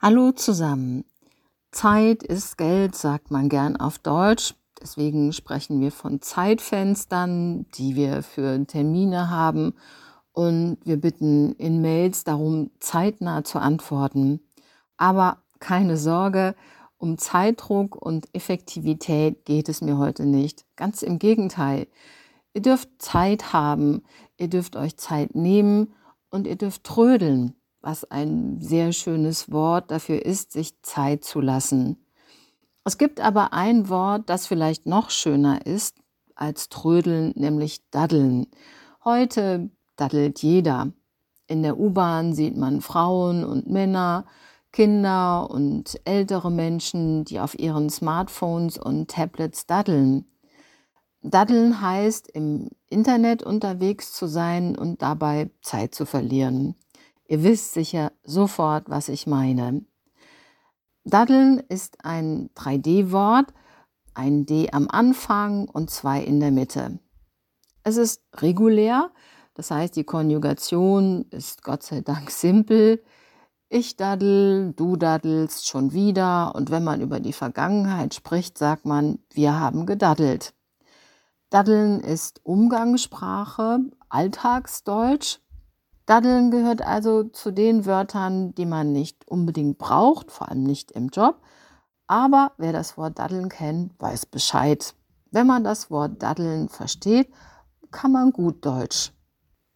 Hallo zusammen. Zeit ist Geld, sagt man gern auf Deutsch. Deswegen sprechen wir von Zeitfenstern, die wir für Termine haben. Und wir bitten in Mails darum, zeitnah zu antworten. Aber keine Sorge, um Zeitdruck und Effektivität geht es mir heute nicht. Ganz im Gegenteil. Ihr dürft Zeit haben, ihr dürft euch Zeit nehmen und ihr dürft trödeln was ein sehr schönes Wort dafür ist, sich Zeit zu lassen. Es gibt aber ein Wort, das vielleicht noch schöner ist als trödeln, nämlich daddeln. Heute daddelt jeder. In der U-Bahn sieht man Frauen und Männer, Kinder und ältere Menschen, die auf ihren Smartphones und Tablets daddeln. Daddeln heißt, im Internet unterwegs zu sein und dabei Zeit zu verlieren. Ihr wisst sicher sofort, was ich meine. Daddeln ist ein 3D-Wort, ein D am Anfang und zwei in der Mitte. Es ist regulär, das heißt, die Konjugation ist Gott sei Dank simpel. Ich daddel, du daddelst schon wieder und wenn man über die Vergangenheit spricht, sagt man, wir haben gedaddelt. Daddeln ist Umgangssprache, Alltagsdeutsch Daddeln gehört also zu den Wörtern, die man nicht unbedingt braucht, vor allem nicht im Job. Aber wer das Wort Daddeln kennt, weiß Bescheid. Wenn man das Wort Daddeln versteht, kann man gut Deutsch.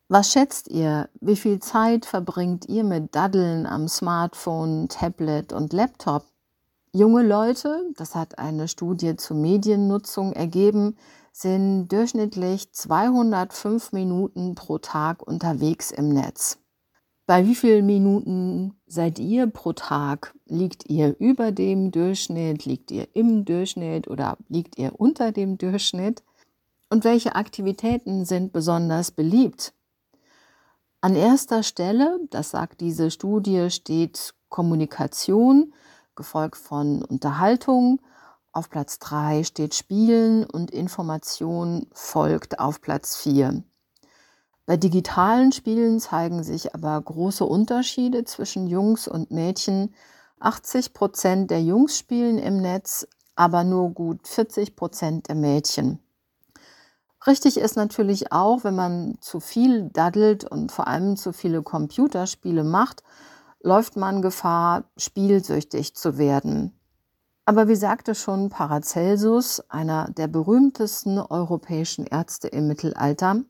Was schätzt ihr? Wie viel Zeit verbringt ihr mit Daddeln am Smartphone, Tablet und Laptop? Junge Leute, das hat eine Studie zur Mediennutzung ergeben, sind durchschnittlich 205 Minuten pro Tag unterwegs im Netz. Bei wie vielen Minuten seid ihr pro Tag? Liegt ihr über dem Durchschnitt? Liegt ihr im Durchschnitt oder liegt ihr unter dem Durchschnitt? Und welche Aktivitäten sind besonders beliebt? An erster Stelle, das sagt diese Studie, steht Kommunikation, gefolgt von Unterhaltung, auf Platz 3 steht Spielen und Information folgt auf Platz 4. Bei digitalen Spielen zeigen sich aber große Unterschiede zwischen Jungs und Mädchen. 80 Prozent der Jungs spielen im Netz, aber nur gut 40 Prozent der Mädchen. Richtig ist natürlich auch, wenn man zu viel daddelt und vor allem zu viele Computerspiele macht, läuft man Gefahr, spielsüchtig zu werden. Aber wie sagte schon Paracelsus, einer der berühmtesten europäischen Ärzte im Mittelalter,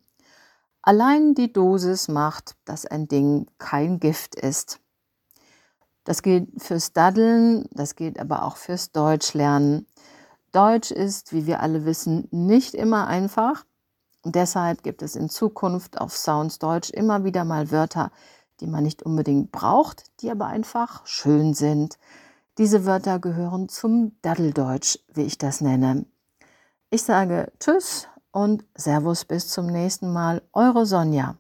allein die Dosis macht, dass ein Ding kein Gift ist. Das gilt fürs Daddeln, das gilt aber auch fürs Deutschlernen. Deutsch ist, wie wir alle wissen, nicht immer einfach. Deshalb gibt es in Zukunft auf Sounds Deutsch immer wieder mal Wörter, die man nicht unbedingt braucht, die aber einfach schön sind. Diese Wörter gehören zum Daddeldeutsch, wie ich das nenne. Ich sage Tschüss und Servus bis zum nächsten Mal, eure Sonja.